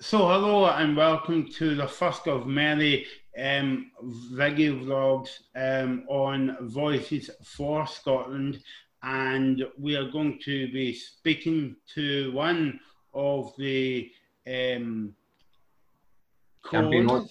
So, hello and welcome to the first of many um, video vlogs um, on Voices for Scotland. And we are going to be speaking to one of the um, campaign, or-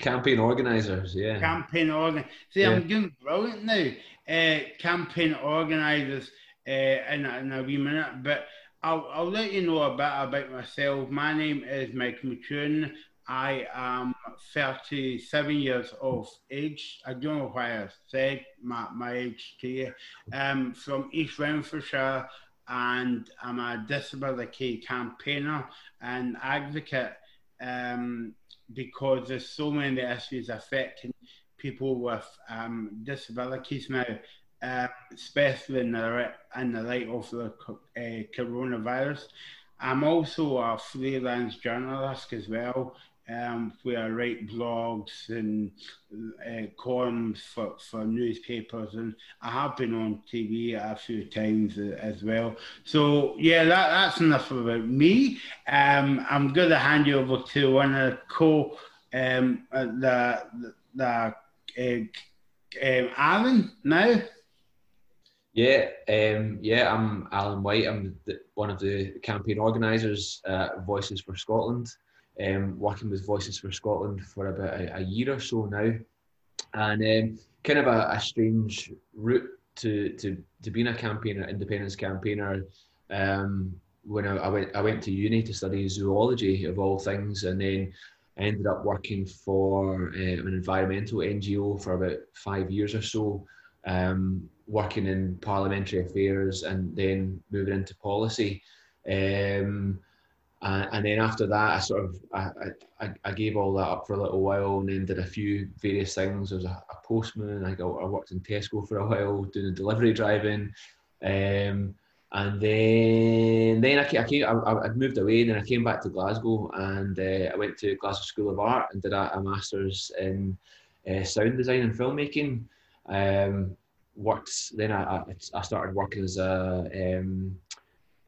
campaign organisers. Yeah, campaign organisers. See, yeah. I'm doing brilliant now. Uh, campaign organisers uh, in, in a wee minute, but I'll, I'll let you know a bit about myself. My name is Mike McEwen. I am 37 years of age. I don't know why I said my, my age to you. Um, from East Renfrewshire, and I'm a disability campaigner and advocate um, because there's so many issues affecting people with um, disabilities now uh, especially in the, in the light of the uh, coronavirus. I'm also a freelance journalist as well, um, where I write blogs and uh, columns for, for newspapers, and I have been on TV a few times as well. So yeah, that, that's enough about me. Um, I'm going to hand you over to one of the co um, uh, the the, the uh, um, Alan now. Yeah, um, yeah, I'm Alan White. I'm the, one of the campaign organisers at Voices for Scotland. Um, working with Voices for Scotland for about a, a year or so now, and um, kind of a, a, strange route to, to to being a campaigner, independence campaigner. Um, when I, I, went, I went to uni to study zoology of all things, and then I ended up working for uh, an environmental NGO for about five years or so. Um, working in parliamentary affairs and then moving into policy. Um, and, and, then after that, I sort of I, I, I, gave all that up for a little while, and then did a few various things. I was a, a postman. I, got, I worked in Tesco for a while, doing delivery driving, um, and then then I came, I came I, would moved away, and then I came back to Glasgow, and uh, I went to Glasgow School of Art and did a, a masters in uh, sound design and filmmaking. Um, worked. Then I, I started working as a um,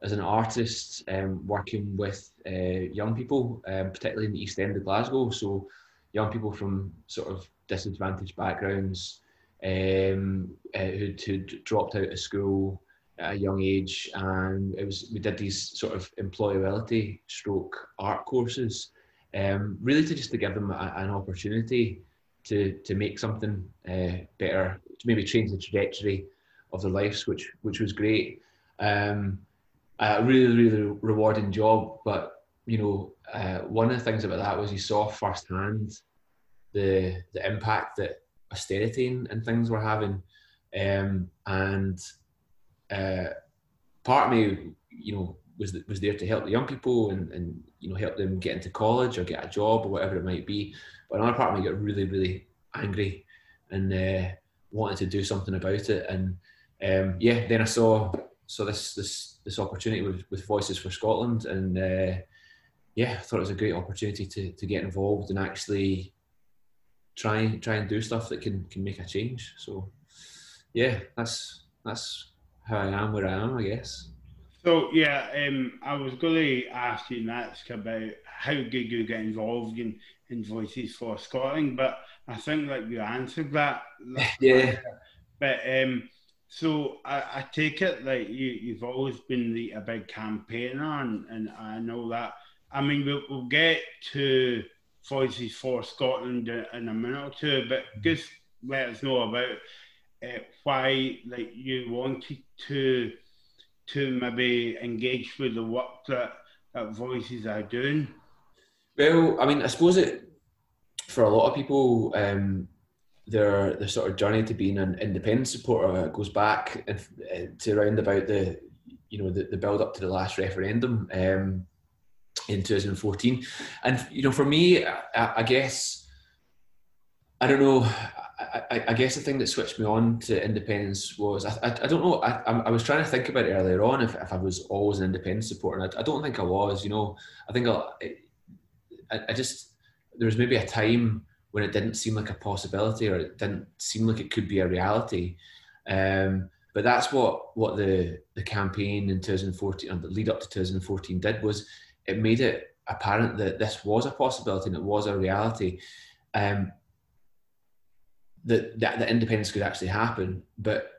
as an artist, um, working with uh, young people, um, particularly in the East End of Glasgow. So young people from sort of disadvantaged backgrounds um, uh, who who dropped out of school at a young age, and it was we did these sort of employability stroke art courses, um, really to just to give them a, an opportunity to to make something uh, better, to maybe change the trajectory of their lives, which which was great. Um, a really really rewarding job, but you know uh, one of the things about that was you saw firsthand the the impact that austerity and, things were having, um, and uh, part of me, you know, was was there to help the young people and, and you know help them get into college or get a job or whatever it might be. But another part of me got really really angry and uh, wanted to do something about it. And um, yeah, then I saw saw this this this opportunity with, with Voices for Scotland, and uh, yeah, I thought it was a great opportunity to to get involved and actually try try and do stuff that can can make a change. So yeah, that's that's how I am where I am, I guess. So yeah, um, I was going to ask you next about how did you get involved in, in Voices for Scotland, but I think like you answered that. yeah. But um, so I, I take it like you you've always been the, a big campaigner, and, and I know that. I mean, we'll, we'll get to Voices for Scotland in a minute or two, but just let us know about uh, why like you wanted to to maybe engage with the work that, that voices are doing? Well, I mean, I suppose it for a lot of people, um, their the sort of journey to being an independent supporter goes back uh, to around about the you know the, the build up to the last referendum um, in 2014, and you know for me, I, I guess I don't know. I, I, guess the thing that switched me on to independence was I, I, don't know I, I was trying to think about it earlier on if, if I was always an independent supporter and I, I don't think I was you know I think I, I just there was maybe a time when it didn't seem like a possibility or it didn't seem like it could be a reality um, but that's what what the the campaign in 2014 and the lead up to 2014 did was it made it apparent that this was a possibility and it was a reality. Um, that, that that independence could actually happen, but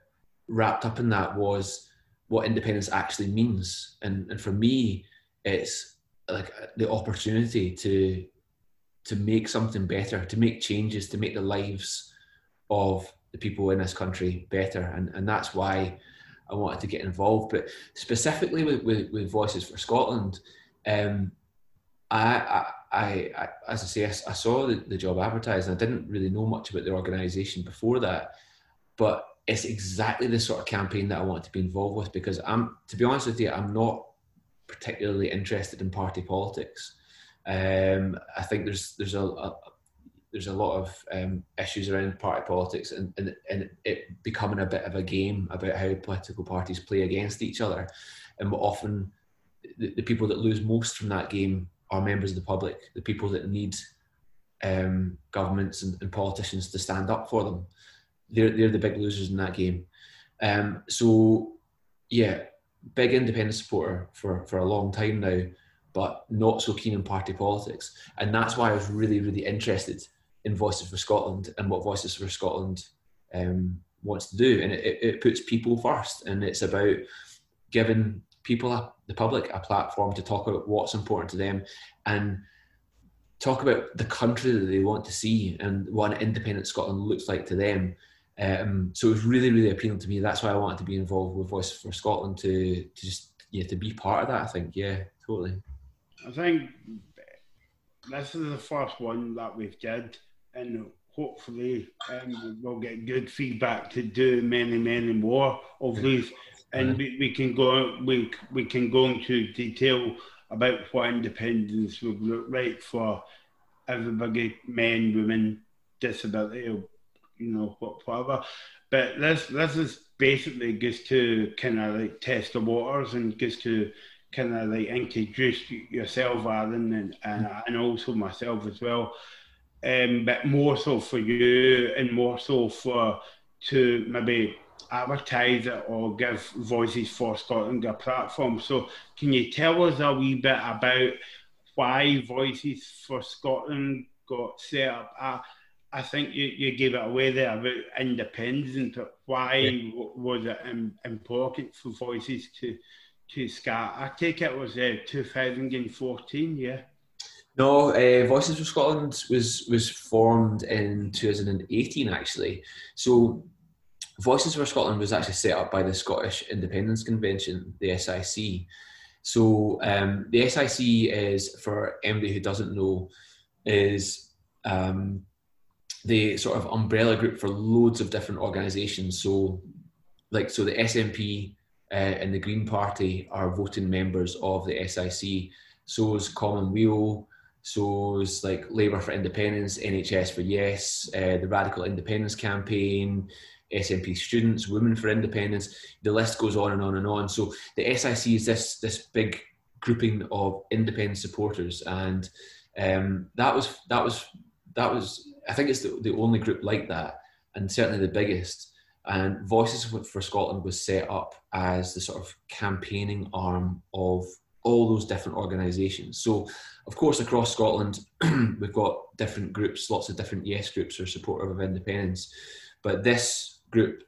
wrapped up in that was what independence actually means. And and for me, it's like the opportunity to to make something better, to make changes, to make the lives of the people in this country better. And, and that's why I wanted to get involved. But specifically with, with, with Voices for Scotland, um, I, I, I, as I say, I, I saw the, the, job advertised and I didn't really know much about the organisation before that. But it's exactly the sort of campaign that I want to be involved with because I'm, to be honest with you, I'm not particularly interested in party politics. Um, I think there's there's a, a there's a lot of um, issues around party politics and, and, and it becoming a bit of a game about how political parties play against each other. And often the, the people that lose most from that game are members of the public, the people that need um, governments and, and, politicians to stand up for them. They're, they're the big losers in that game. Um, so, yeah, big independent supporter for, for a long time now, but not so keen on party politics. And that's why I was really, really interested in Voices for Scotland and what Voices for Scotland um, wants to do. And it, it, puts people first, and it's about giving people, the public, a platform to talk about what's important to them and talk about the country that they want to see and what an independent Scotland looks like to them. Um, so it was really, really appealing to me. That's why I wanted to be involved with Voices for Scotland to, to just yeah to be part of that. I think yeah, totally. I think this is the first one that we've did and hopefully um, we'll get good feedback to do many, many more of these, and we, we can go we we can go into detail about what independence would look like for everybody, men, women, disability, or, you know, whatever. But this this is basically just to kind of like test the waters and just to kind of like introduce yourself, Alan, and, and, and also myself as well um, but more so for you and more so for to maybe advertise it or give Voices for Scotland a platform. So, can you tell us a wee bit about why Voices for Scotland got set up? I, I think you, you gave it away there about independence. Why yeah. was it important for Voices to to start? I take it was uh, 2014, yeah. No, uh, Voices for Scotland was was formed in 2018 actually. So Voices for Scotland was actually set up by the Scottish Independence Convention, the SIC. So um, the SIC is, for anybody who doesn't know, is um, the sort of umbrella group for loads of different organisations. So, like, so the SNP uh, and the Green Party are voting members of the SIC. So is Commonweal, so it's like Labour for Independence, NHS for Yes, uh, the Radical Independence Campaign, SNP Students, Women for Independence. The list goes on and on and on. So the SIC is this this big grouping of independent supporters, and um, that was that was that was I think it's the, the only group like that, and certainly the biggest. And Voices for Scotland was set up as the sort of campaigning arm of all those different organisations. So, of course, across Scotland, we've got different groups, lots of different yes groups who are supportive of independence. But this group,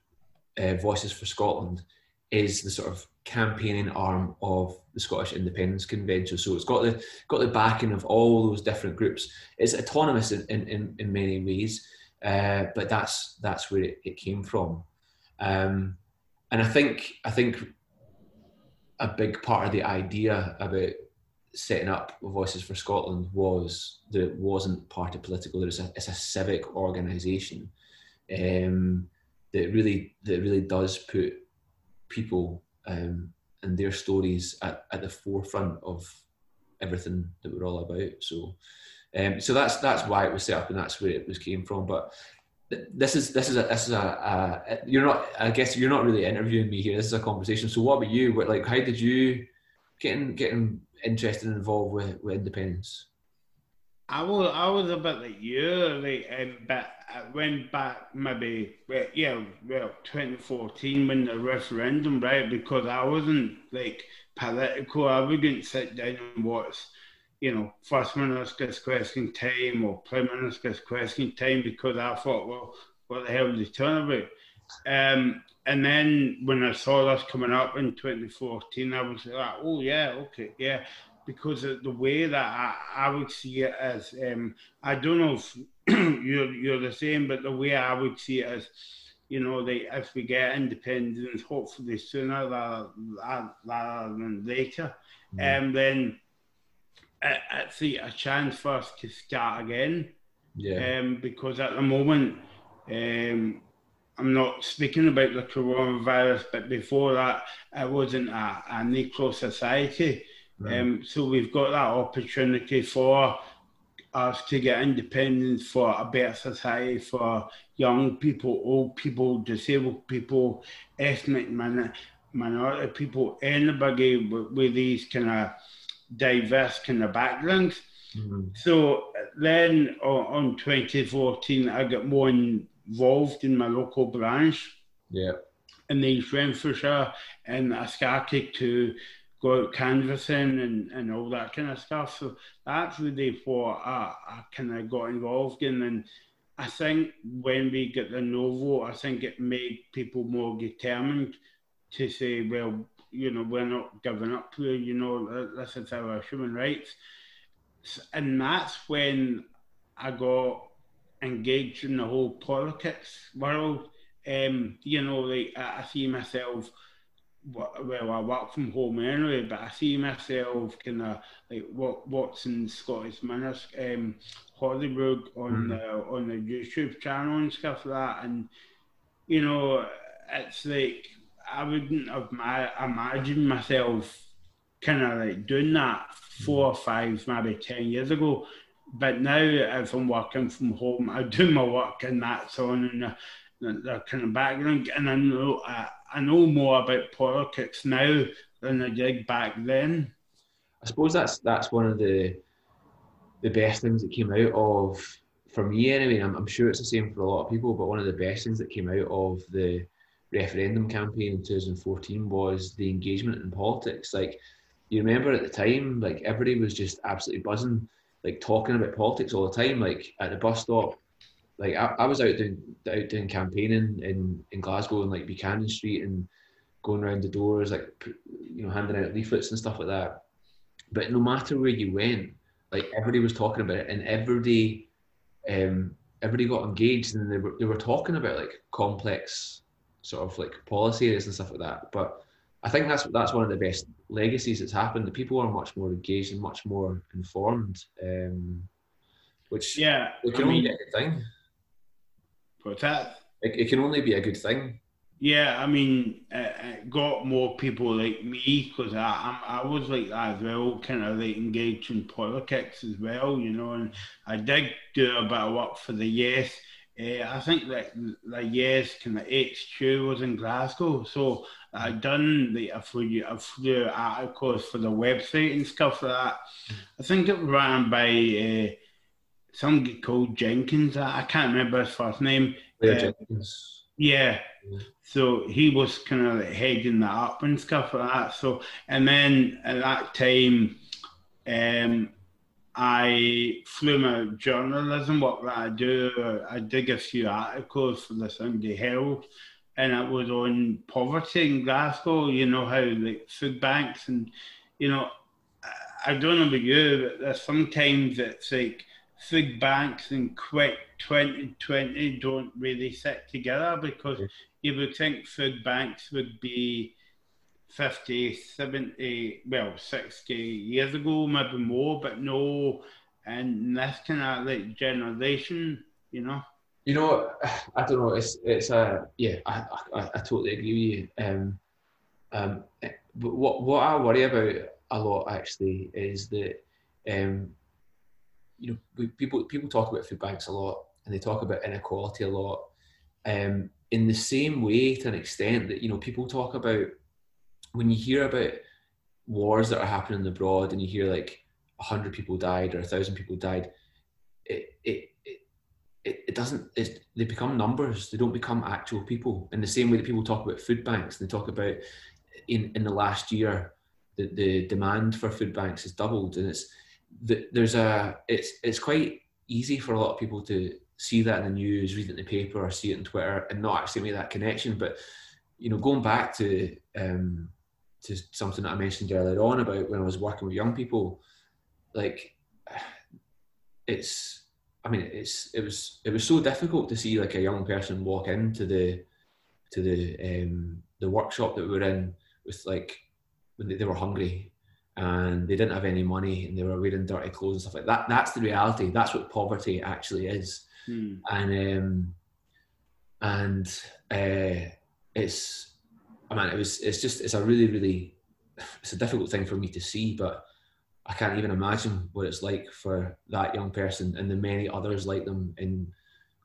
uh, Voices for Scotland, is the sort of campaigning arm of the Scottish Independence Convention. So it's got the got the backing of all those different groups. It's autonomous in, in, in many ways, uh, but that's that's where it, it came from. Um, and I think I think a big part of the idea about setting up Voices for Scotland was that it wasn't party political. It's a, it's a civic organisation um, that really that really does put people um, and their stories at, at the forefront of everything that we're all about. So, um, so that's that's why it was set up and that's where it was came from. But this is this is a this is a, a, you're not I guess you're not really interviewing me here. This is a conversation. So what about you? What like how did you getting getting interested and involved with, with independence? I was I was a bit like you, like, um, but I went back maybe well, yeah, well, 2014 when the referendum, right? Because I wasn't like political. I wouldn't sit down and watch, you know, First Minister's question time or Prime Minister's question time because I thought, well, what the hell are they talking about? Um, and then when I saw this coming up in 2014, I was like, oh yeah, okay, yeah, because the way that I, I would see it as, um, I don't know if you're you're the same, but the way I would see it as, you know, they if we get independence, hopefully sooner rather, rather than later, mm. um, then it, it's a chance for us to start again. Yeah. Um, because at the moment, um, I'm not speaking about the coronavirus, but before that, it wasn't a, a necro society. Right. Um, so we've got that opportunity for us to get independence for a better society for young people, old people, disabled people, ethnic min- minority people, anybody with, with these kind of diverse kind of backgrounds. Mm-hmm. So then on, on 2014, I got more involved in my local branch. Yeah. In the East Renfrewshire, and I started to go out canvassing and, and all that kind of stuff. So that's really what I, I kind of got involved in. And I think when we get the no vote, I think it made people more determined to say, well, you know, we're not giving up here, you know, this is our human rights. And that's when I got engaged in the whole politics world. Um, you know, like I, I see myself well, I work from home anyway, but I see myself kind of like what watching Scottish Miners, um, Holyrood on mm. the on the YouTube channel and stuff like that, and you know, it's like I wouldn't have imagined myself kind of like doing that four or five, maybe ten years ago. But now, if I'm working from home, I do my work and that's on in the, the kind of background, and I know I, I know more about politics now than I did back then. I suppose that's that's one of the the best things that came out of for me anyway. I'm, I'm sure it's the same for a lot of people, but one of the best things that came out of the referendum campaign in 2014 was the engagement in politics. Like you remember at the time, like everybody was just absolutely buzzing, like talking about politics all the time, like at the bus stop, like I, I was out doing out doing campaigning in, in Glasgow and like Buchanan Street and going around the doors like you know handing out leaflets and stuff like that. But no matter where you went, like everybody was talking about it, and everybody um, everybody got engaged, and they were they were talking about like complex sort of like policy areas and stuff like that. But I think that's that's one of the best legacies that's happened. The people are much more engaged and much more informed, um, which yeah, it can I mean, be a good thing. What's that? It, it can only be a good thing. Yeah, I mean, it, it got more people like me because I I'm, I was like that as well, kind of like engaged in politics as well, you know. And I did do a bit of work for the Yes. Uh, I think that the Yes kind of HQ was in Glasgow, so I done the a few a few articles for the website and stuff like that. I think it was ran by. Uh, some called Jenkins. I can't remember his first name. Uh. Yeah. So he was kind of like heading that up and stuff like that. So and then at that time, um, I flew my journalism work that I do. I did a few articles for the Sunday Herald, and it was on poverty in Glasgow. You know how like food banks and you know, I don't know about you, but there's sometimes it's like food banks and quick 2020 don't really sit together because you would think food banks would be 50, 70, well, 60 years ago, maybe more, but no, and this kind of like generation, you know. You know, I don't know. It's it's a yeah. I, I, I totally agree with you. Um, um, but what what I worry about a lot actually is that um, you know, we, people people talk about food banks a lot, and they talk about inequality a lot. Um, in the same way, to an extent that you know, people talk about when you hear about wars that are happening abroad, and you hear like a hundred people died or a thousand people died. it, it, it, it doesn't they become numbers. They don't become actual people. In the same way that people talk about food banks they talk about in in the last year the, the demand for food banks has doubled. And it's the, there's a it's it's quite easy for a lot of people to see that in the news read it in the paper or see it on twitter and not actually make that connection. But you know going back to um to something that i mentioned earlier on about when i was working with young people like it's I mean, it's it was it was so difficult to see like a young person walk into the to the um, the workshop that we were in with like when they, they were hungry and they didn't have any money and they were wearing dirty clothes and stuff like that. That's the reality. That's what poverty actually is. Hmm. And um, and uh, it's Oh, I mean it was it's just it's a really really it's a difficult thing for me to see, but I can't even imagine what it's like for that young person and the many others like them in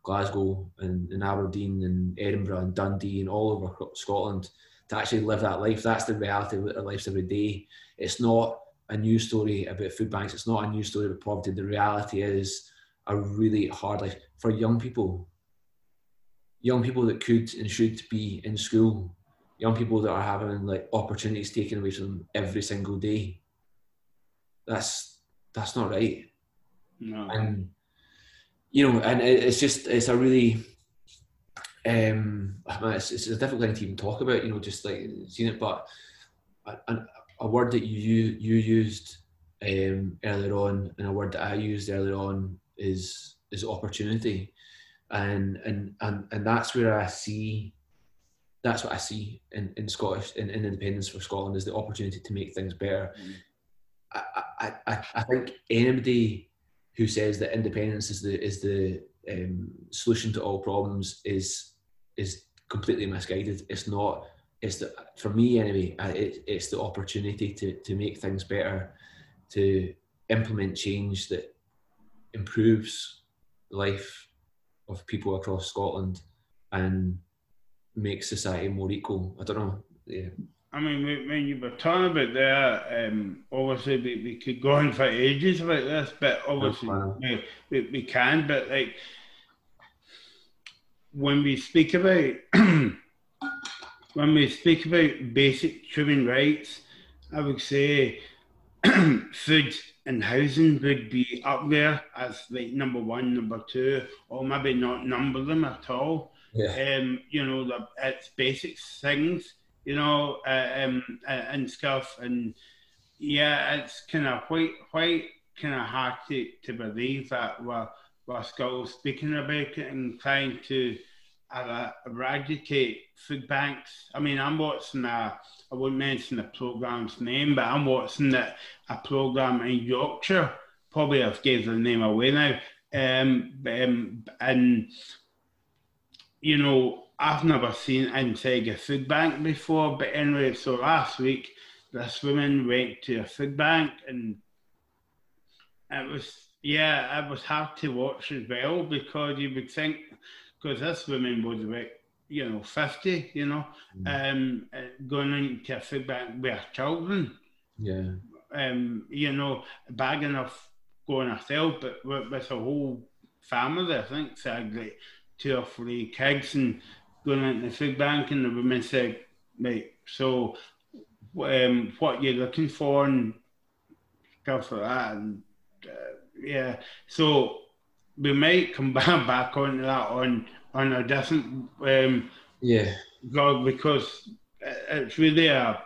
Glasgow and in Aberdeen and Edinburgh and Dundee and all over Scotland to actually live that life. That's the reality of their lives every day. It's not a news story about food banks. It's not a news story about poverty. The reality is a really hard life for young people. Young people that could and should be in school. Young people that are having like opportunities taken away from them every single day that's that's not right. No. And you know, and it's just it's a really um it's, it's a difficult thing to even talk about, you know, just like seeing it, but a, a word that you you used um, earlier on and a word that I used earlier on is is opportunity, and and and and that's where I see that's what I see in, in Scottish in, in independence for Scotland is the opportunity to make things better. Mm. I, I, I think anybody who says that independence is the is the um, solution to all problems is is completely misguided. It's not. It's the for me anyway. It, it's the opportunity to to make things better, to implement change that improves the life of people across Scotland and makes society more equal. I don't know. Yeah. I mean, when you were talking about that, um, obviously we, we could go on for ages about this, but obviously we, we, we can. But like when we speak about when we speak about basic human rights, I would say food and housing would be up there as like number one, number two, or maybe not number them at all. Yeah. Um, you know, the, it's basic things you know, uh, um, uh, and stuff. And yeah, it's kind of quite, quite kind of hard to, to believe that we're, we're still speaking about it and trying to uh, eradicate food banks. I mean, I'm watching a, I won't mention the program's name, but I'm watching the, a program in Yorkshire. Probably I've gave the name away now. Um, um, and, you know, I've never seen inside a food bank before, but anyway, so last week this woman went to a food bank and it was yeah, it was hard to watch as well because you would think because this woman was about you know fifty, you know, mm. um, uh, going into a food bank with her children. Yeah. Um, you know, bagging enough going herself, but with, with a whole family, I think, sadly, two or three kids, and going into the food bank and the woman said, right, so um, what you're looking for and stuff like that. And uh, yeah, so we might come back, back on that on, on a different um, yeah vlog because it's really a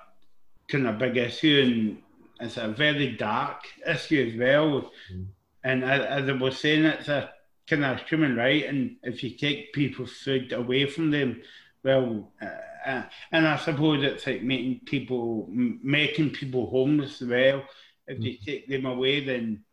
kind of big issue and it's a very dark issue as well. Mm. And as, as I was saying, it's a kind of human right, and if you take people's food away from them, well, uh, uh, and I suppose it's like making people, making people homeless as well. If mm. you take them away, then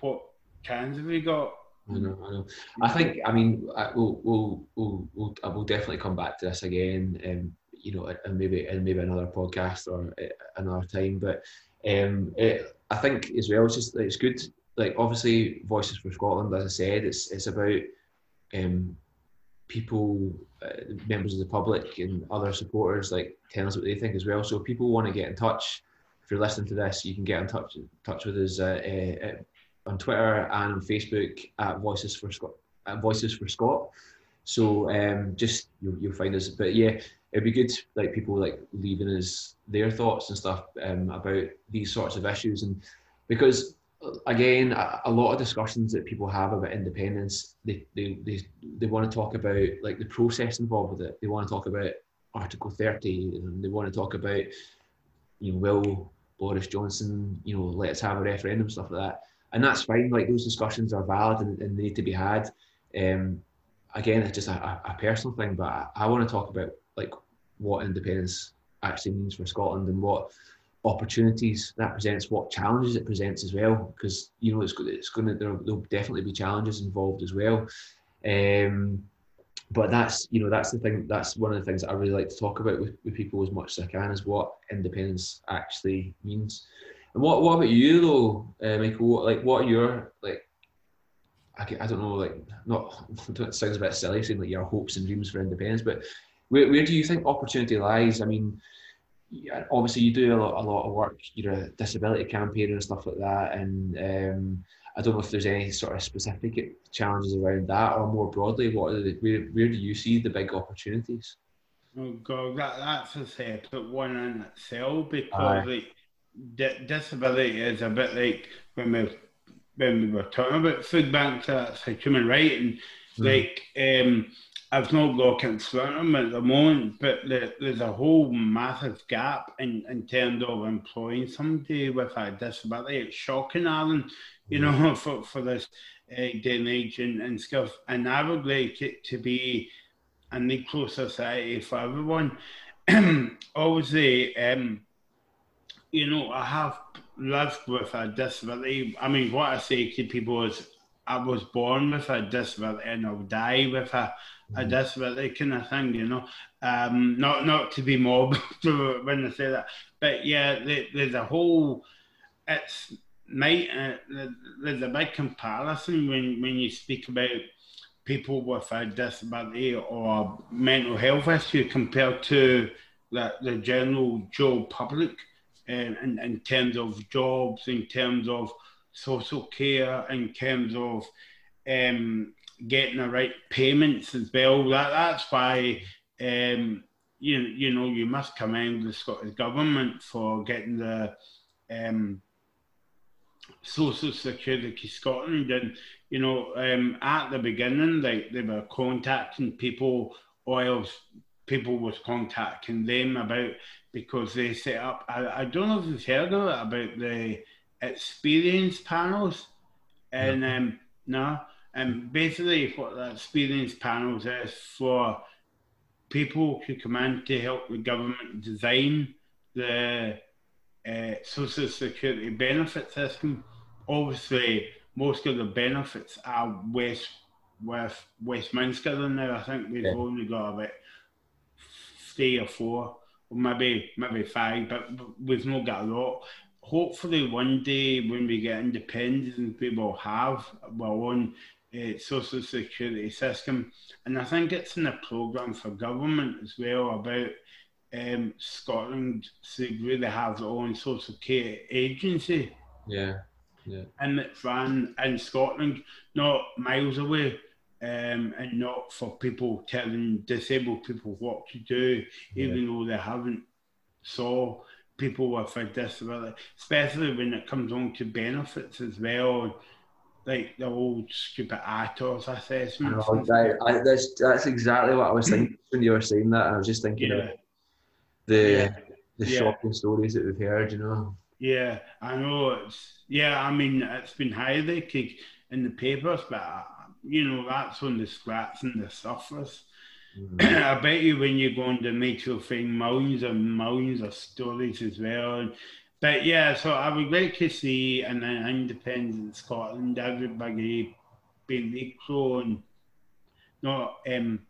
what chance have we got? I know, I know. I think, I mean, I, we'll, we'll, we'll, we'll, I will definitely come back to this again, um, you know, and maybe, and maybe another podcast or uh, another time. But um, it, I think as well, it's just it's good like obviously Voices for Scotland, as I said, it's it's about um, people, uh, members of the public, and other supporters like telling us what they think as well. So if people want to get in touch, if you're listening to this, you can get in touch touch with us uh, uh, on Twitter and Facebook at Voices for Scott. At Voices for Scott. So um, just you'll, you'll find us. But yeah, it'd be good like people like leaving us their thoughts and stuff um, about these sorts of issues and because again a, lot of discussions that people have about independence they, they they they want to talk about like the process involved with it. They want to talk about article 30 and they want to talk about you know will boris johnson you know let's have a referendum stuff like that. And that's fine like those discussions are valid and, and they need to be had. Um, again it's just a, a personal thing but I, I want to talk about like what independence actually means for Scotland and what opportunities that presents, what challenges it presents as well. Because you know it's it's going to there, will definitely be challenges involved as well. Um, but that's you know that's the thing that's one of the things that I really like to talk about with, with people as much as I can is what independence actually means. And what what about you though, uh, Michael? What, like what are your like I, I don't know, like not it sounds a bit silly saying like your hopes and dreams for independence, but where, where do you think opportunity lies? I mean, obviously you do a lot, a lot of work. You're a disability campaigner and stuff like that, and um, I don't know if there's any sort of specific challenges around that, or more broadly, what the, where where do you see the big opportunities? Oh God, that that's a separate one in itself because like di- disability is a bit like when we when we were talking about food banks, that's a human right, and mm. like um I've not got of them at the moment, but there's a whole massive gap in, in terms of employing somebody with a disability. It's shocking, Alan, you know, mm. for, for this uh, day and age and, and stuff. And I would like it to be an equal society for everyone. Obviously, um, you know, I have lived with a disability. I mean, what I say to people is, I was born with a disability and I'll die with a a disability kind of thing, you know. Um, not not to be morbid when I say that, but yeah, there's a whole. It's night. Uh, there's a big comparison when when you speak about people with a disability or mental health issue compared to the, the general Joe public um, in, in terms of jobs, in terms of social care, in terms of um, getting the right payments as well. That that's why um, you you know you must commend the Scottish government for getting the um, Social Security Scotland. And you know um, at the beginning like they were contacting people or people was contacting them about because they set up I, I don't know if you've heard of it about the experience panels. And um, no and basically, what the experience panels is for people who come in to help the government design the uh, social security benefit system. Obviously, most of the benefits are West with Westminster now. I think we've yeah. only got about three or four, or maybe maybe five, but we've not got a lot. Hopefully, one day when we get independence, we will have our own uh, social security system. And I think it's in the programme for government as well about um, Scotland to really have their own social care agency. Yeah, yeah. And it's run in Scotland, not miles away. Um, and not for people telling disabled people what to do, yeah. even though they haven't saw people with a disability, especially when it comes on to benefits as well like the old stupid ATOS assessment. That, I, that's that's exactly what I was thinking when you were saying that. I was just thinking yeah. of the yeah. the yeah. shocking stories that we've heard. You know. Yeah, I know. It's yeah. I mean, it's been highlighted in the papers, but uh, you know that's on the scraps and the surface. Mm-hmm. I bet you when you go on the you'll find millions and millions of stories as well. And but yeah, so I would like to see an independent Scotland, everybody being equal and not um,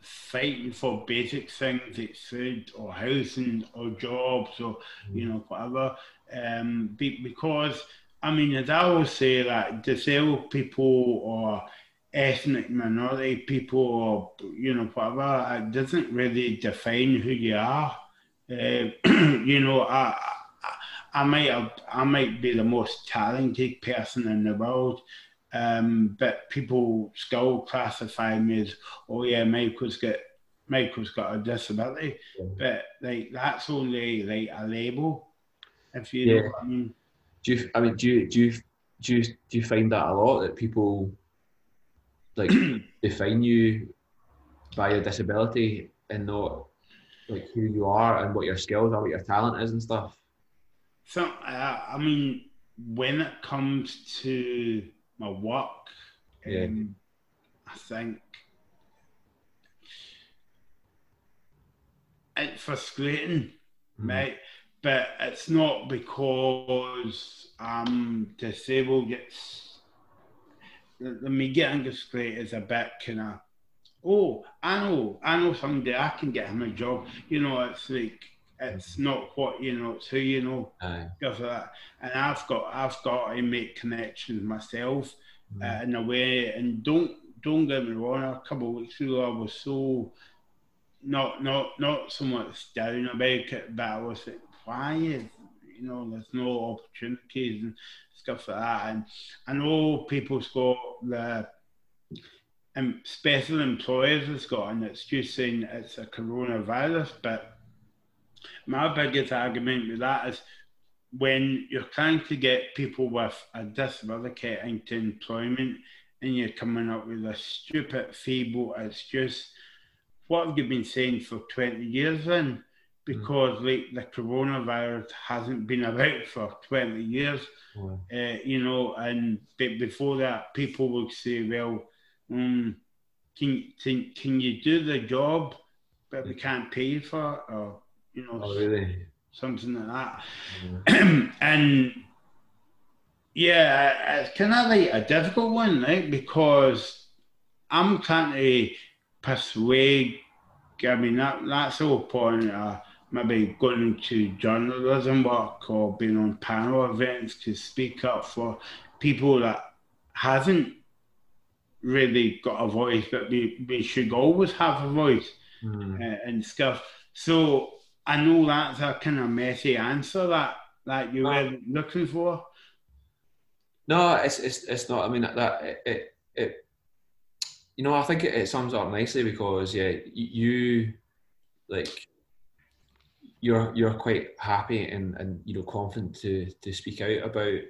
fighting for basic things like food or housing or jobs or you know whatever. Um, because I mean, as I always say, that disabled people or ethnic minority people or you know whatever, it doesn't really define who you are. Uh, you know, I I might I might be the most talented person in the world, um, but people still classify me as, oh yeah, Michael's got Michael's got a disability, but like that's only like a label. If you yeah. know what I mean. Do you? I mean, do you do you do you, do you find that a lot that people like define you by your disability and not like who you are and what your skills are, what your talent is and stuff? So uh, I mean, when it comes to my work, yeah. um, I think it's frustrating, mm. mate. But it's not because I'm disabled. It's the me getting frustrated is a bit kind of oh, I know, I know someday I can get him a job. You know, it's like it's not what you know, it's who you know. Stuff like that. And I've got I've got to make connections myself mm. uh, in a way. And don't don't get me wrong. A couple of weeks ago, I was so not not not so much down about it, but I was like, why is you know there's no opportunities and stuff like that. And I know people's got the um, special employers has got, and it's just saying it's a coronavirus. But my biggest argument with that is when you're trying to get people with a disability into employment and you're coming up with a stupid feeble, it's just what have you been saying for 20 years then? Because mm. like the coronavirus hasn't been about for 20 years, mm. uh, you know, and before that, people would say, well, um, can, can can you do the job, but we can't pay for it, or you know, oh, really? something like that. Mm. and yeah, it's kind of like a difficult one, right? Because I'm trying to persuade. I mean, that that's the whole point. Uh, maybe going to journalism work or being on panel events to speak up for people that hasn't really got a voice, but we, we should always have a voice mm. uh, and stuff. So I know that's a kind of messy answer that that you were looking for. No, it's it's it's not. I mean that it it, it you know I think it, it sums up nicely because yeah you like you're you're quite happy and and you know confident to to speak out about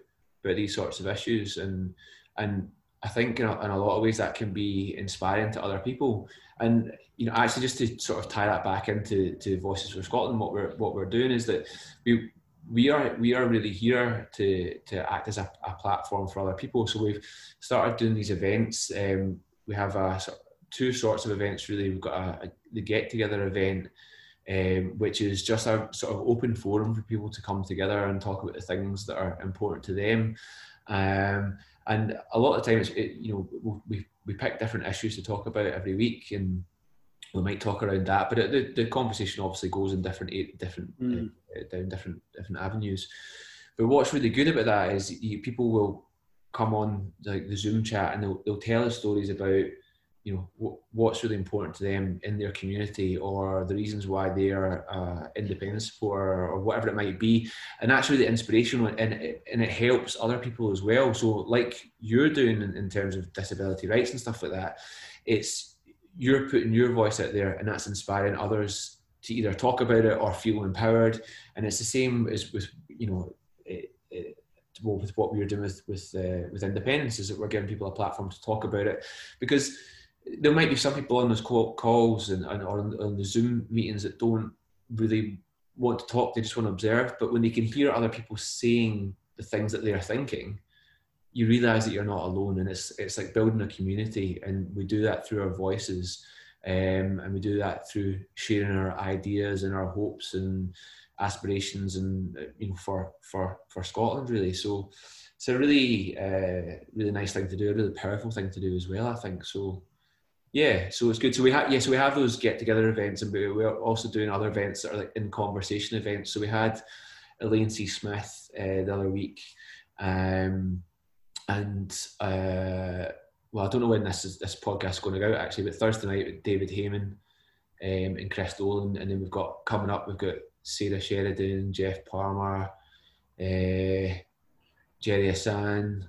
about these sorts of issues and and I think in a, in a, lot of ways that can be inspiring to other people. And you know, actually, just to sort of tie that back into to Voices for Scotland, what we're what we're doing is that we we are we are really here to to act as a, a platform for other people. So we've started doing these events. Um, we have a two sorts of events really. We've got a, a the get together event. Um, which is just a sort of open forum for people to come together and talk about the things that are important to them. Um, and a lot of times, it, you know, we we pick different issues to talk about every week, and we might talk around that. But it, the, the conversation obviously goes in different different mm. uh, down different different avenues. But what's really good about that is you, people will come on like the Zoom chat and they'll, they'll tell us stories about you know what, what's really important to them in their community or the reasons why they are uh, independent supporter or whatever it might be. And that's really inspirational and and it helps other people as well. So like you're doing in, in terms of disability rights and stuff like that it's you're putting your voice out there and that's inspiring others to either talk about it or feel empowered. And it's the same as with you know it, it, with what we are doing with with uh, with independence is that we're giving people a platform to talk about it. Because there might be some people on those calls and, and or on, on the Zoom meetings that don't really want to talk; they just want to observe. But when they can hear other people saying the things that they're thinking, you realise that you're not alone, and it's it's like building a community, and we do that through our voices, um, and we do that through sharing our ideas and our hopes and aspirations, and you know for for for Scotland really. So it's a really uh, really nice thing to do, a really powerful thing to do as well. I think so. Yeah, so it's good. So we have yeah, so we have those get together events, and we're also doing other events that are like in conversation events. So we had Elaine C. Smith uh, the other week, um, and uh, well, I don't know when this is, this podcast is going to go out actually, but Thursday night with David Hayman um, and Chris Dolan, and then we've got coming up, we've got Sara Sheridan, Geoff Palmer, uh, Gerry Hassan.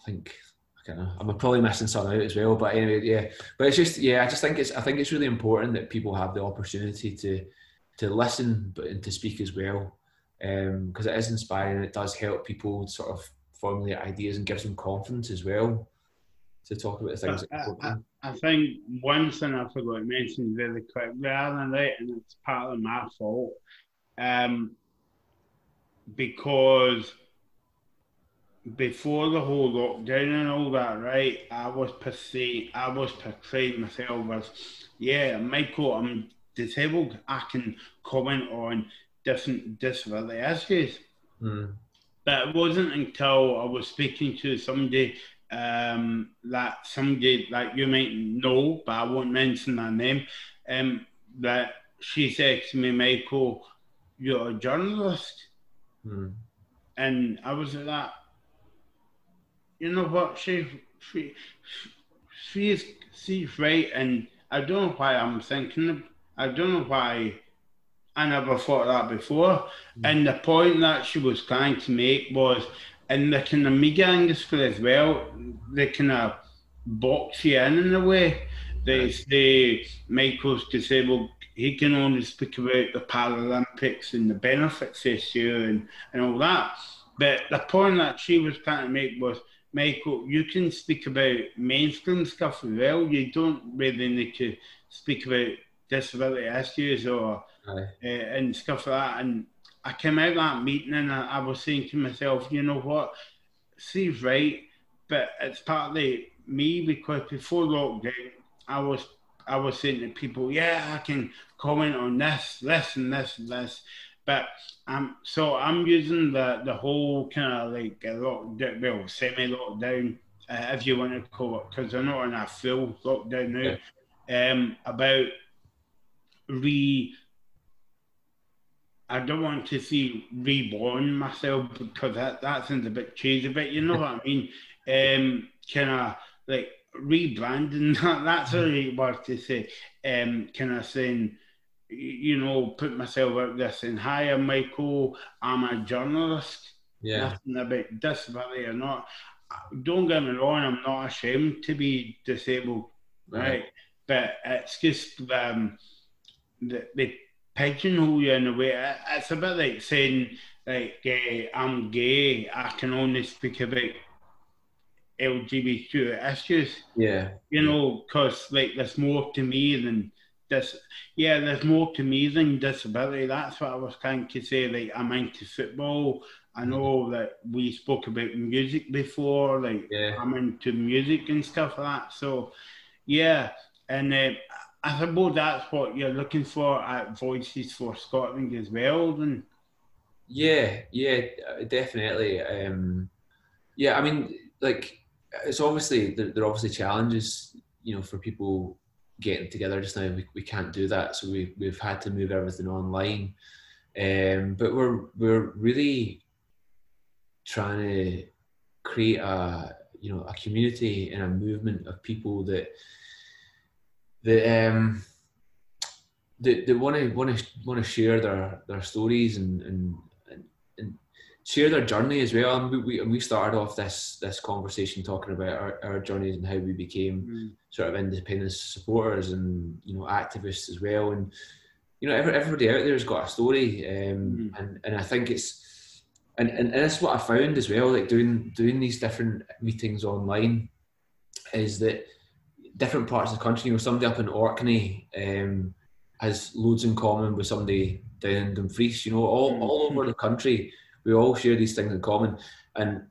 I think I know. I'm probably missing something out as well, but anyway, yeah. But it's just yeah, I just think it's I think it's really important that people have the opportunity to to listen, but and to speak as well, because um, it is inspiring. It does help people sort of formulate ideas and gives them confidence as well to talk about the things. I, I, I, think one thing I forgot to mention really quick, rather than that, and it's partly my fault, um, because before the whole lockdown and all that, right? I was perceived, I was portraying myself as, yeah, Michael, I'm disabled. I can comment on different disability issues. Mm. But it wasn't until I was speaking to somebody um, that somebody that you might know, but I won't mention their name, um, that she said to me, Michael, you're a journalist. Mm. And I was like know what? She, she, she's, she's right, and I don't know why I'm thinking. I don't know why I never thought that before. Mm. And the point that she was trying to make was, in the kind of media industry as well, they kind of box you in in a way. They say Michael's disabled. He can only speak about the Paralympics and the benefits issue and, and all that. But the point that she was trying to make was Michael, you can speak about mainstream stuff as well. You don't really need to speak about disability issues or uh, and stuff like that. And I came out of that meeting and I, I was saying to myself, you know what, Steve's right, but it's partly me because before lockdown, I was I was saying to people, yeah, I can comment on this, this, and this, and this. But um, so I'm using the the whole kind of like a lock, well, semi lockdown, uh, if you want to call it, because they're not in a full lockdown now. Yeah. Um, about re. I don't want to see reborn myself because that, that sounds a bit cheesy, but you know what I mean. Um, kind of like rebranding. That, that's a right word to say. Um, kind of saying you know, put myself out there saying, Hi, I'm Michael, I'm a journalist. Yeah. Nothing about disability or not. Don't get me wrong, I'm not ashamed to be disabled, right? right? But it's just um, the, the pigeonhole you in a way. It's a bit like saying, like, uh, I'm gay, I can only speak about LGBT issues. Yeah. You know, because, like, there's more to me than this yeah there's more to me than disability. That's what i was trying to say like i'm into football. I know mm-hmm. that we spoke about music before like yeah. i'm into music and stuff like that. So yeah and uh, i suppose that's what you're looking for at voices for scotland as well then. Yeah yeah definitely. Um yeah i mean like it's obviously there, there are obviously challenges you know for people getting together just now. We, we can't do that, so we we've had to move everything online. Um, but we're we're really trying to create a you know a community and a movement of people that that um that, that want to want to want to share their their stories and and share their journey as well. And we, we, started off this this conversation talking about our, our journeys and how we became mm. sort of independent supporters and you know activists as well. And you know, every, everybody out there has got a story, um, mm. and and I think it's and, and and that's what I found as well. Like doing doing these different meetings online, is that different parts of the country. You know, somebody up in Orkney um, has loads in common with somebody down in Dumfries. You know, all, mm. all over the country we all share these things in common. And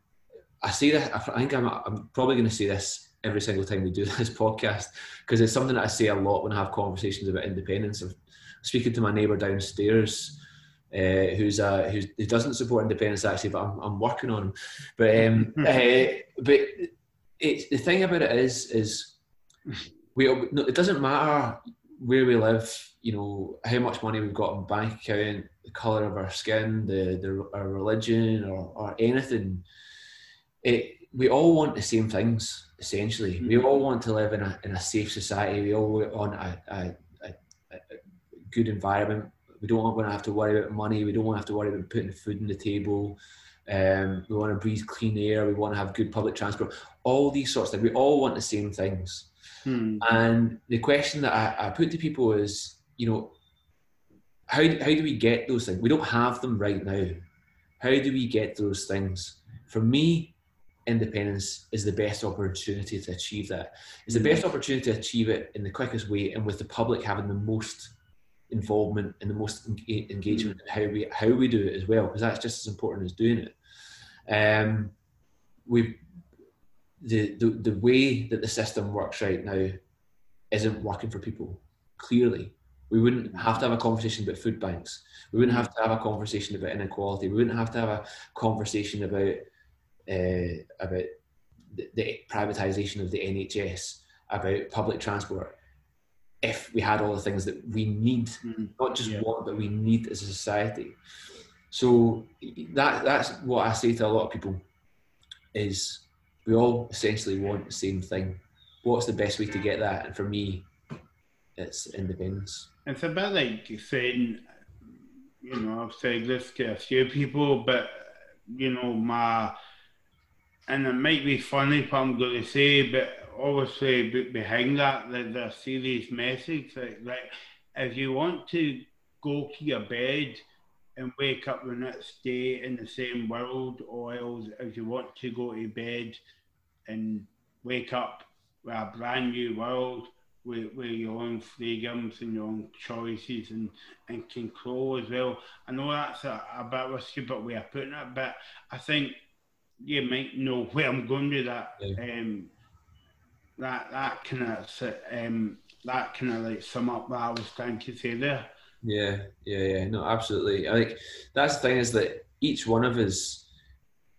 I see that, I think I'm, I'm probably going to say this every single time we do this podcast because it's something that I say a lot when I have conversations about independence. I'm speaking to my neighbour downstairs. Uh, who's uh, who's, who doesn't support independence actually, but I'm, I'm working on him. But um, uh, but it's the thing about it is is we no, it doesn't matter where we live, you know, how much money we've got in bank account, the color of our skin, the, the our religion, or, or anything. It, we all want the same things essentially. Mm-hmm. We all want to live in a, in a safe society. We all want a, a, a, a good environment we don't want to have to worry about money. We don't want to have to worry about putting food on the table. Um, we want to breathe clean air. We want to have good public transport. All these sorts of things. We all want the same things. Hmm. And the question that I, I put to people is, you know, how, how do we get those things? We don't have them right now. How do we get those things? For me, independence is the best opportunity to achieve that. It's the best opportunity to achieve it in the quickest way and with the public having the most involvement and the most engagement in how we how we do it as well, because that's just as important as doing it. Um, we the, the the way that the system works right now isn't working for people. Clearly, we wouldn't have to have a conversation about food banks. We wouldn't have to have a conversation about inequality. We wouldn't have to have a conversation about uh, about the, the privatisation of the NHS, about public transport. If we had all the things that we need, mm-hmm. not just yeah. want, but we need as a society. So that that's what I say to a lot of people is we all essentially want the same thing. What's the best way to get that? And for me, it's independence. It's a bit like saying, you know, I've said this to a few people, but you know, my and it might be funny what I'm going to say, but obviously behind that, there's a serious message. Like, like if you want to go to your bed and wake up the next day in the same world, or else if you want to go to bed and wake up with a brand new world, with, with your own freedoms and your own choices and, and control as well. I know that's a, a bit of a stupid way of putting it, but I think you might know where I'm going with that. Yeah. Um, that that kind of um, that kind of like sum up what I was trying to say there. Yeah, yeah, yeah. No, absolutely. I think that's the thing is that each one of us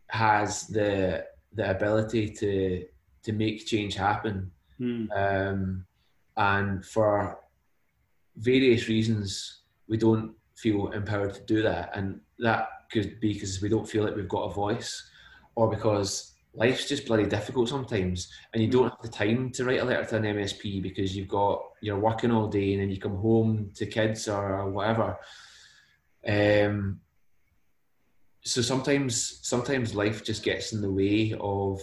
has the the ability to to make change happen. Um, and for various reasons, we don't feel empowered to do that, and that could be because we don't feel like we've got a voice or because life's just bloody difficult sometimes. And you don't have the time to write a letter to an MSP because you've got you're working all day and then you come home to kids or whatever. Um, so sometimes sometimes life just gets in the way of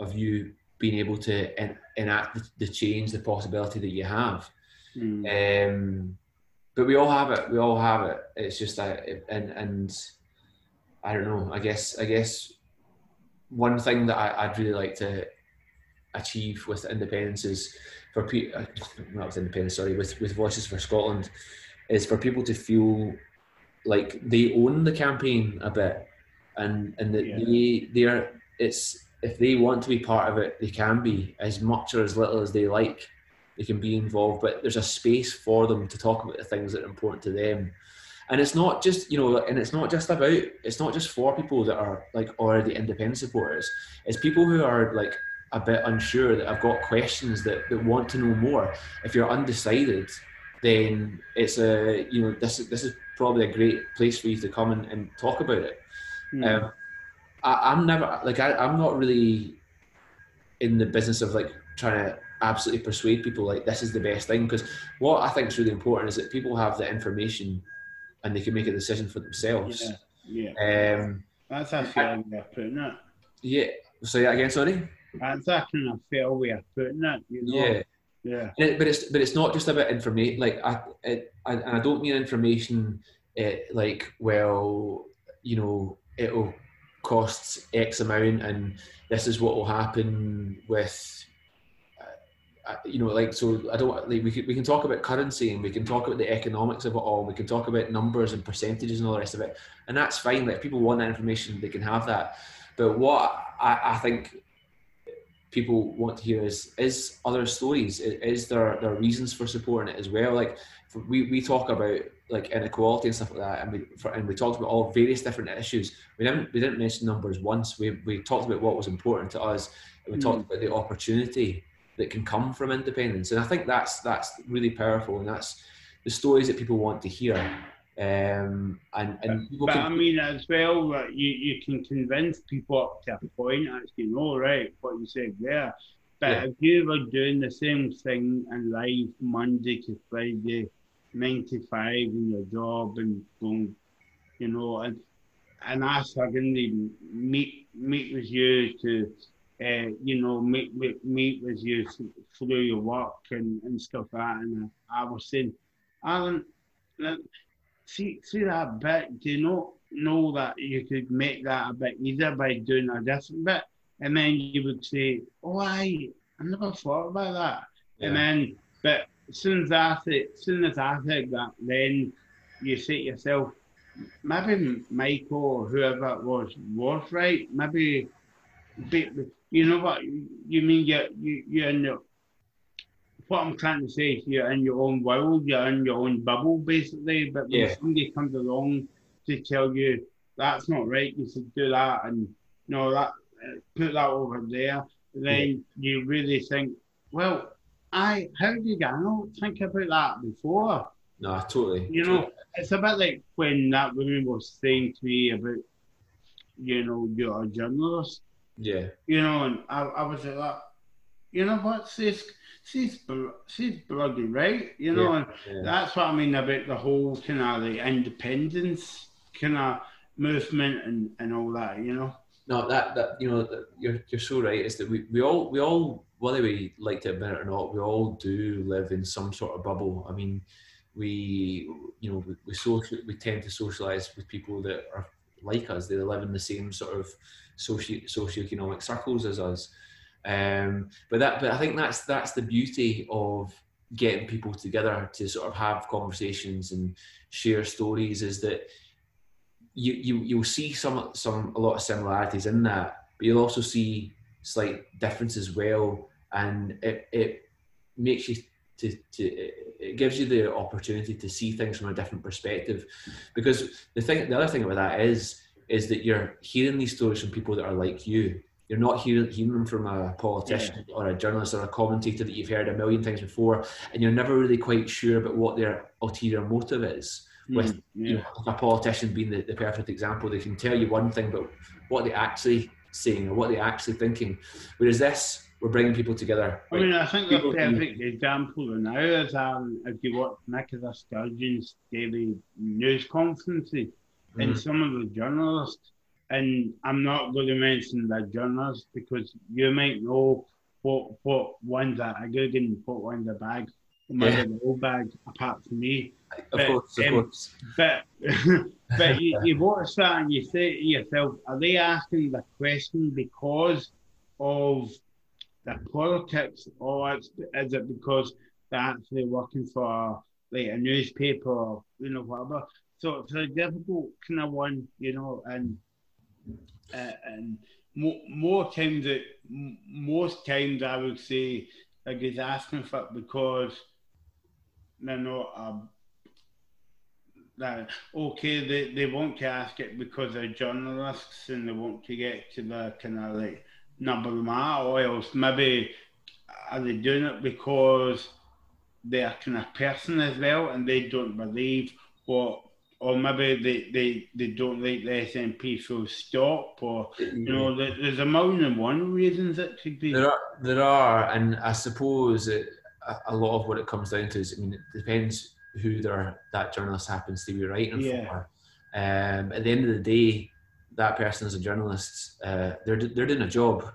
of you being able to en- enact the, the, change, the possibility that you have. Mm. Um, but we all have it. We all have it. It's just that, and and I don't know. I guess I guess one thing that I, would really like to achieve with independence is for people, uh, not with independence, sorry, with, with Voices for Scotland, is for people to feel like they own the campaign a bit and, and that yeah. they, they're, it's, if they want to be part of it, they can be as much or as little as they like. They can be involved, but there's a space for them to talk about the things that are important to them and it's not just you know and it's not just about it's not just for people that are like already independent supporters it's people who are like a bit unsure that I've got questions that, that want to know more if you're undecided then it's a you know this is this is probably a great place for you to come and, and talk about it mm. um, I, am never like I, i'm not really in the business of like trying to absolutely persuade people like this is the best thing because what i think is really important is that people have the information and they can make a decision for themselves. Yeah, yeah. Um, That's a fair way of putting it. Yeah. Say that again. Sorry. That's a kind of fair way of putting it. You know? Yeah. Yeah. It, but it's but it's not just about information. Like I, it, I and I don't mean information. It, uh, like well, you know, it'll cost X amount, and this is what will happen with uh, uh, you know, like so. I don't like we can we can talk about currency and we can talk about the economics of it all. We can talk about numbers and percentages and all the rest of it, and that's fine. Like if people want that information, they can have that. But what I, I think people want to hear is is other stories. Is there there are reasons for supporting it as well? Like we we talk about like inequality and stuff like that, and we for, and we talked about all various different issues. We didn't we didn't mention numbers once. We we talked about what was important to us. And we mm. talked about the opportunity that can come from independence. And I think that's that's really powerful, and that's the stories that people want to hear. Um, and and but, but can, I mean as well, you you can convince people up to a point. Actually, know right what you said there. But yeah. if you were doing the same thing in life Monday to Friday, 95 in your job and going, you know, and and I suddenly meet meet with you to, uh, you know, meet, meet meet with you through your work and, and stuff like that. And I, I was saying, Alan, see see that bit. Do you know know that you could make that a bit easier by doing a different bit? And then you would say, "Oh, I I never thought about that." Yeah. And then, but as soon as I think, as soon as I think that, then you say to yourself, maybe Michael or whoever it was was right. Maybe, you know what you mean? You're you, you're in your. What I'm trying to say is you're in your own world, you're in your own bubble, basically. But when yeah. somebody comes along to tell you that's not right, you should do that, and you know that put that over there, then yeah. you really think, well, I how did you not think about that before? No, totally. You know, it's a bit like when that woman was saying to me about, you know, you're a journalist. Yeah. You know, and I, I was like, you know what, she's she's she's bloody right. You know, yeah, and yeah. that's what I mean about the whole kind of the independence kind of movement and, and all that. You know. No, that that you know, you're you're so right. Is that we, we all we all whether we like to admit it or not, we all do live in some sort of bubble. I mean, we you know we, we social we tend to socialize with people that are like us. They live in the same sort of socio socioeconomic circles as us. Um, but that but I think that's that's the beauty of getting people together to sort of have conversations and share stories is that you you you'll see some some a lot of similarities in that, but you'll also see slight difference as well, and it it makes you to, to it gives you the opportunity to see things from a different perspective because the thing the other thing about that is is that you're hearing these stories from people that are like you you're not hearing, hearing them from a politician yeah. or a journalist or a commentator that you've heard a million times before and you're never really quite sure about what their ulterior motive is mm, with yeah. you know, a politician being the, the perfect example they can tell you one thing but what they actually saying or what they're actually thinking whereas this we're bringing people together. I mean, I think the perfect example now is um, if you watch Nicola Sturgeon's daily news conferences mm. and some of the journalists, and I'm not going to mention the journalists because you might know what what ones are a good and what ones are bad. Maybe yeah. old bag, apart from me. Of but, course, of um, course. But but you, you watch that and you say to yourself, are they asking the question because of the politics, or is it because they're actually working for like a newspaper or you know whatever? So it's a difficult kind of one, you know, and uh, and mo- more times that most times I would say like he's asking for it because they're not um, that okay they, they want to ask it because they're journalists and they want to get to the kind of like number one, or else maybe are they doing it because they're kind of person as well and they don't believe what or maybe they, they, they don't like the SNP so stop or you know there's a million and one reasons it could be. There are there are and I suppose it, a lot of what it comes down to is I mean it depends who their that journalist happens to be writing yeah. for um, at the end of the day that person is a journalist, uh, they're they're doing a job,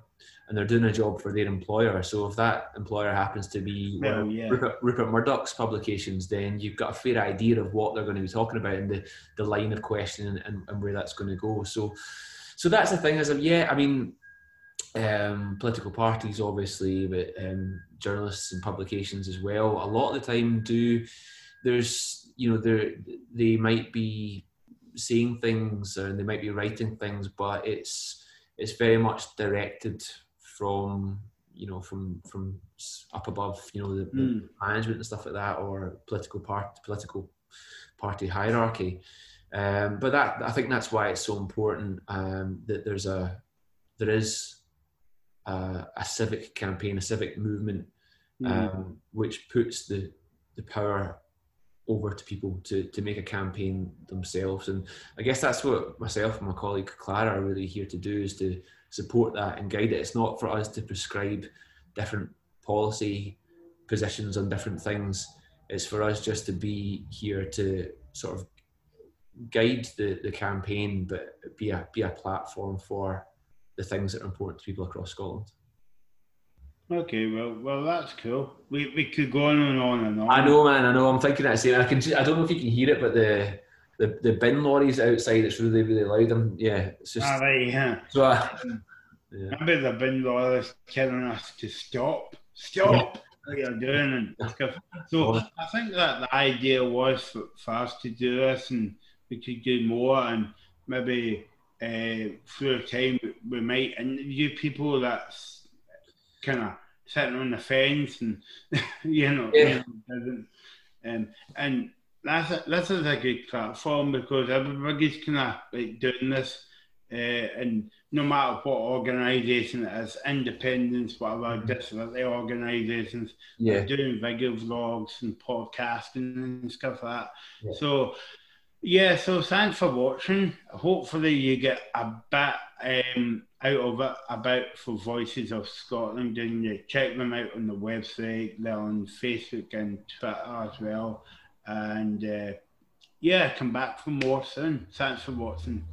and they're doing a job for their employer. So if that employer happens to be yeah. Rupert, Rupert, Murdoch's publications, then you've got a fair idea of what they're going to be talking about and the, the line of questioning and, and where that's going to go. So so that's the thing is yeah, I mean. Um, political parties, obviously, but um, journalists and publications as well. A lot of the time, do there's you know there they might be saying things and they might be writing things, but it's it's very much directed from you know from from up above you know the, mm. management and stuff like that or political part political party hierarchy um, but that I think that's why it's so important um, that there's a there is a, a, civic campaign a civic movement mm. um, which puts the the power over to people to, to make a campaign themselves. And I guess that's what myself and my colleague Clara are really here to do is to support that and guide it. It's not for us to prescribe different policy positions on different things. it's for us just to be here to sort of guide the, the campaign, but be a be a platform for the things that are important to people across Scotland. Okay, well, well, that's cool. We, we could go on and on and on. I know, man. I know. I'm thinking that same. I can. I don't know if you can hear it, but the the, the bin lorries outside. It's really really loud. And yeah, it's just. Ah, right, yeah. So. Uh, yeah. Maybe the bin lorries telling us to stop, stop. What you're doing and stuff. So I think that the idea was for, for us to do this, and we could do more, and maybe uh, through time we might interview people that's kind of sitting on the fence and you know, yeah. um, and that's a, this is a good platform because everybody's kind of like doing this, uh, and no matter what organisation it is, independence, whatever mm-hmm. disability organisations, yeah. doing video vlogs and podcasting and stuff like that. Yeah. So yeah, so thanks for watching. Hopefully, you get a bit um, out of it about for Voices of Scotland, and you check them out on the website. They're on Facebook and Twitter as well. And uh, yeah, come back for more soon. Thanks for watching.